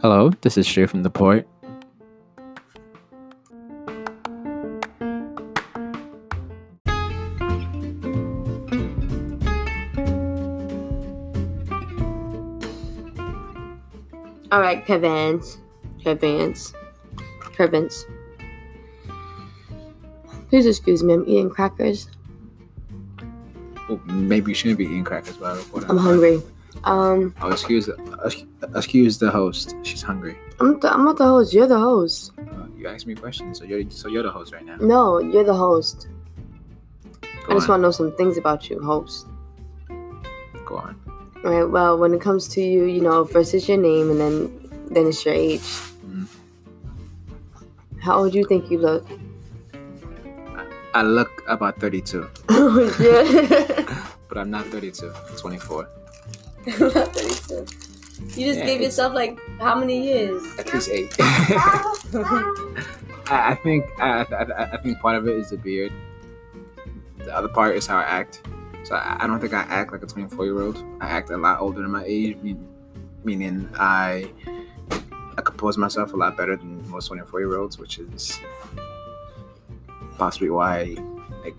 Hello, this is straight from the port. All right, Kervens, Kervens, Kervens. Please excuse me. I'm eating crackers. Oh, maybe you shouldn't be eating crackers, but whatever. I'm hungry. Um, Oh, excuse, excuse the host. She's hungry. I'm the, I'm not the host. You're the host. Uh, you asked me questions, so you're so you're the host right now. No, you're the host. Go I just want to know some things about you, host. Go on. All right. Well, when it comes to you, you know, first is your name, and then then it's your age. Mhm. How old do you think you look? I look about 32, Oh shit. but I'm not 32. I'm 24. You just Yeah, gave yourself like how many years? At least eight. I, I think I, I, I think part of it is the beard. The other part is how I act. So I, don't think I act like a 24 year old. I act a lot older than my age, mean, meaning I I compose myself a lot better than most 24 year olds, which is possibly why I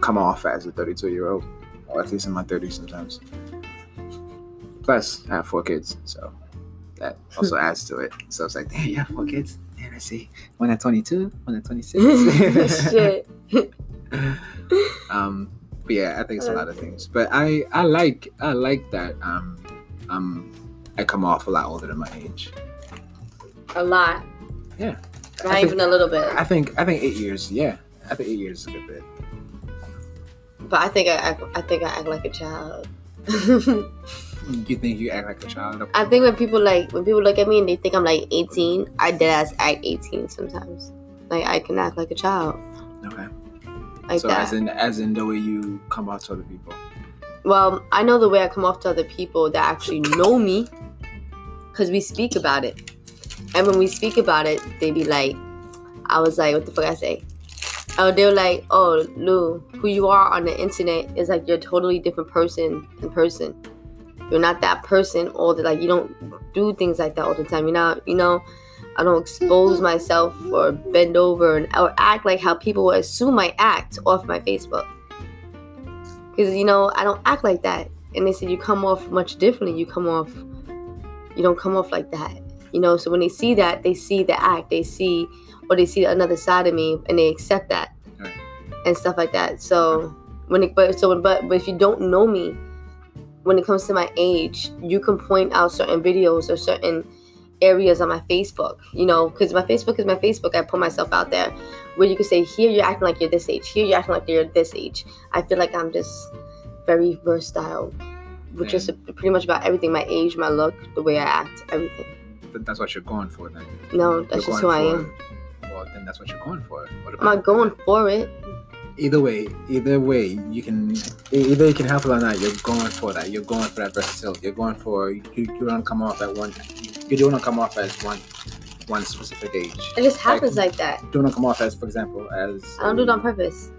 come off as a 32 year old, or at least in my 30s sometimes. Plus, I have four kids, so that also adds to it. So it's like, damn, you have four kids. Damn, I see. One at 22, one at 26. Shit. um, but yeah, I think it's a lot of things. But I, I like, I like that. Um, um, I come off a lot older than my age. A lot. Yeah. Not think- even a little bit. I think, I think eight years. Yeah, I think eight years is a good bit. But I think I act, I think I act like a child. You think you act like a child? I think when people like when people look at me and they think I'm like 18, I dead ass act 18 sometimes. Like I can act like a child, Okay. like so that. as in, as in the way you come off to other people. well, I know the way I come off to other people that actually know me, because we speak about it, and when we speak about it, they be like, I was like, what the fuck I say? Oh, they're like, oh, Lou, who you are on the internet is like you're a totally different person in person. You're not that person all the like you don't do things like that all the time. You're not, you know, I don't expose myself or bend over and or act like how people would assume I act off my Facebook. Because you know, I don't act like that. And they said you come off much differently. You come off you don't come off like that. You know, so when they see that, they see the act, they see or they see another side of me and they accept that Right. and stuff like that. So when it but so but but if you don't know me, when it comes to my age, you can point out certain videos or certain areas on my Facebook, you know, because my Facebook is my Facebook. I put myself out there where you can say, here you're acting like you're this age, here you're acting like you're this age. I feel like I'm just very versatile, which is pretty much about everything my age, my look, the way I act, everything. Th- That's what you're going for then. No, that's just who I am. Well, then that's what you're going for. What I'm not going for it. either way, either way, you can either you can help it or not. You're going for that. You're going for that versatility. You're going for you. You don't come off at one. You don't come off as one one specific age. It just happens like that. You don't come off as, for example, as I don't do it on purpose.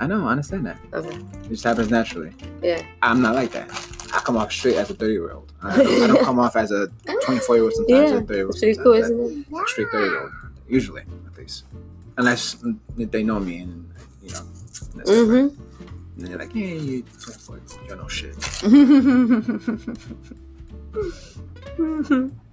I know, I understand that. Okay. It just happens naturally. Yeah. I'm not like that. I come off straight as a 30 year old. I don't, I don't come off as a 24 year old sometimes. Yeah, a 30 year old sometimes. cool, isn't it? straight 30 year old, usually, at least. Unless they know me and, you know. Mm-hmm. And they're like, yeah, you 24, you don't know shit.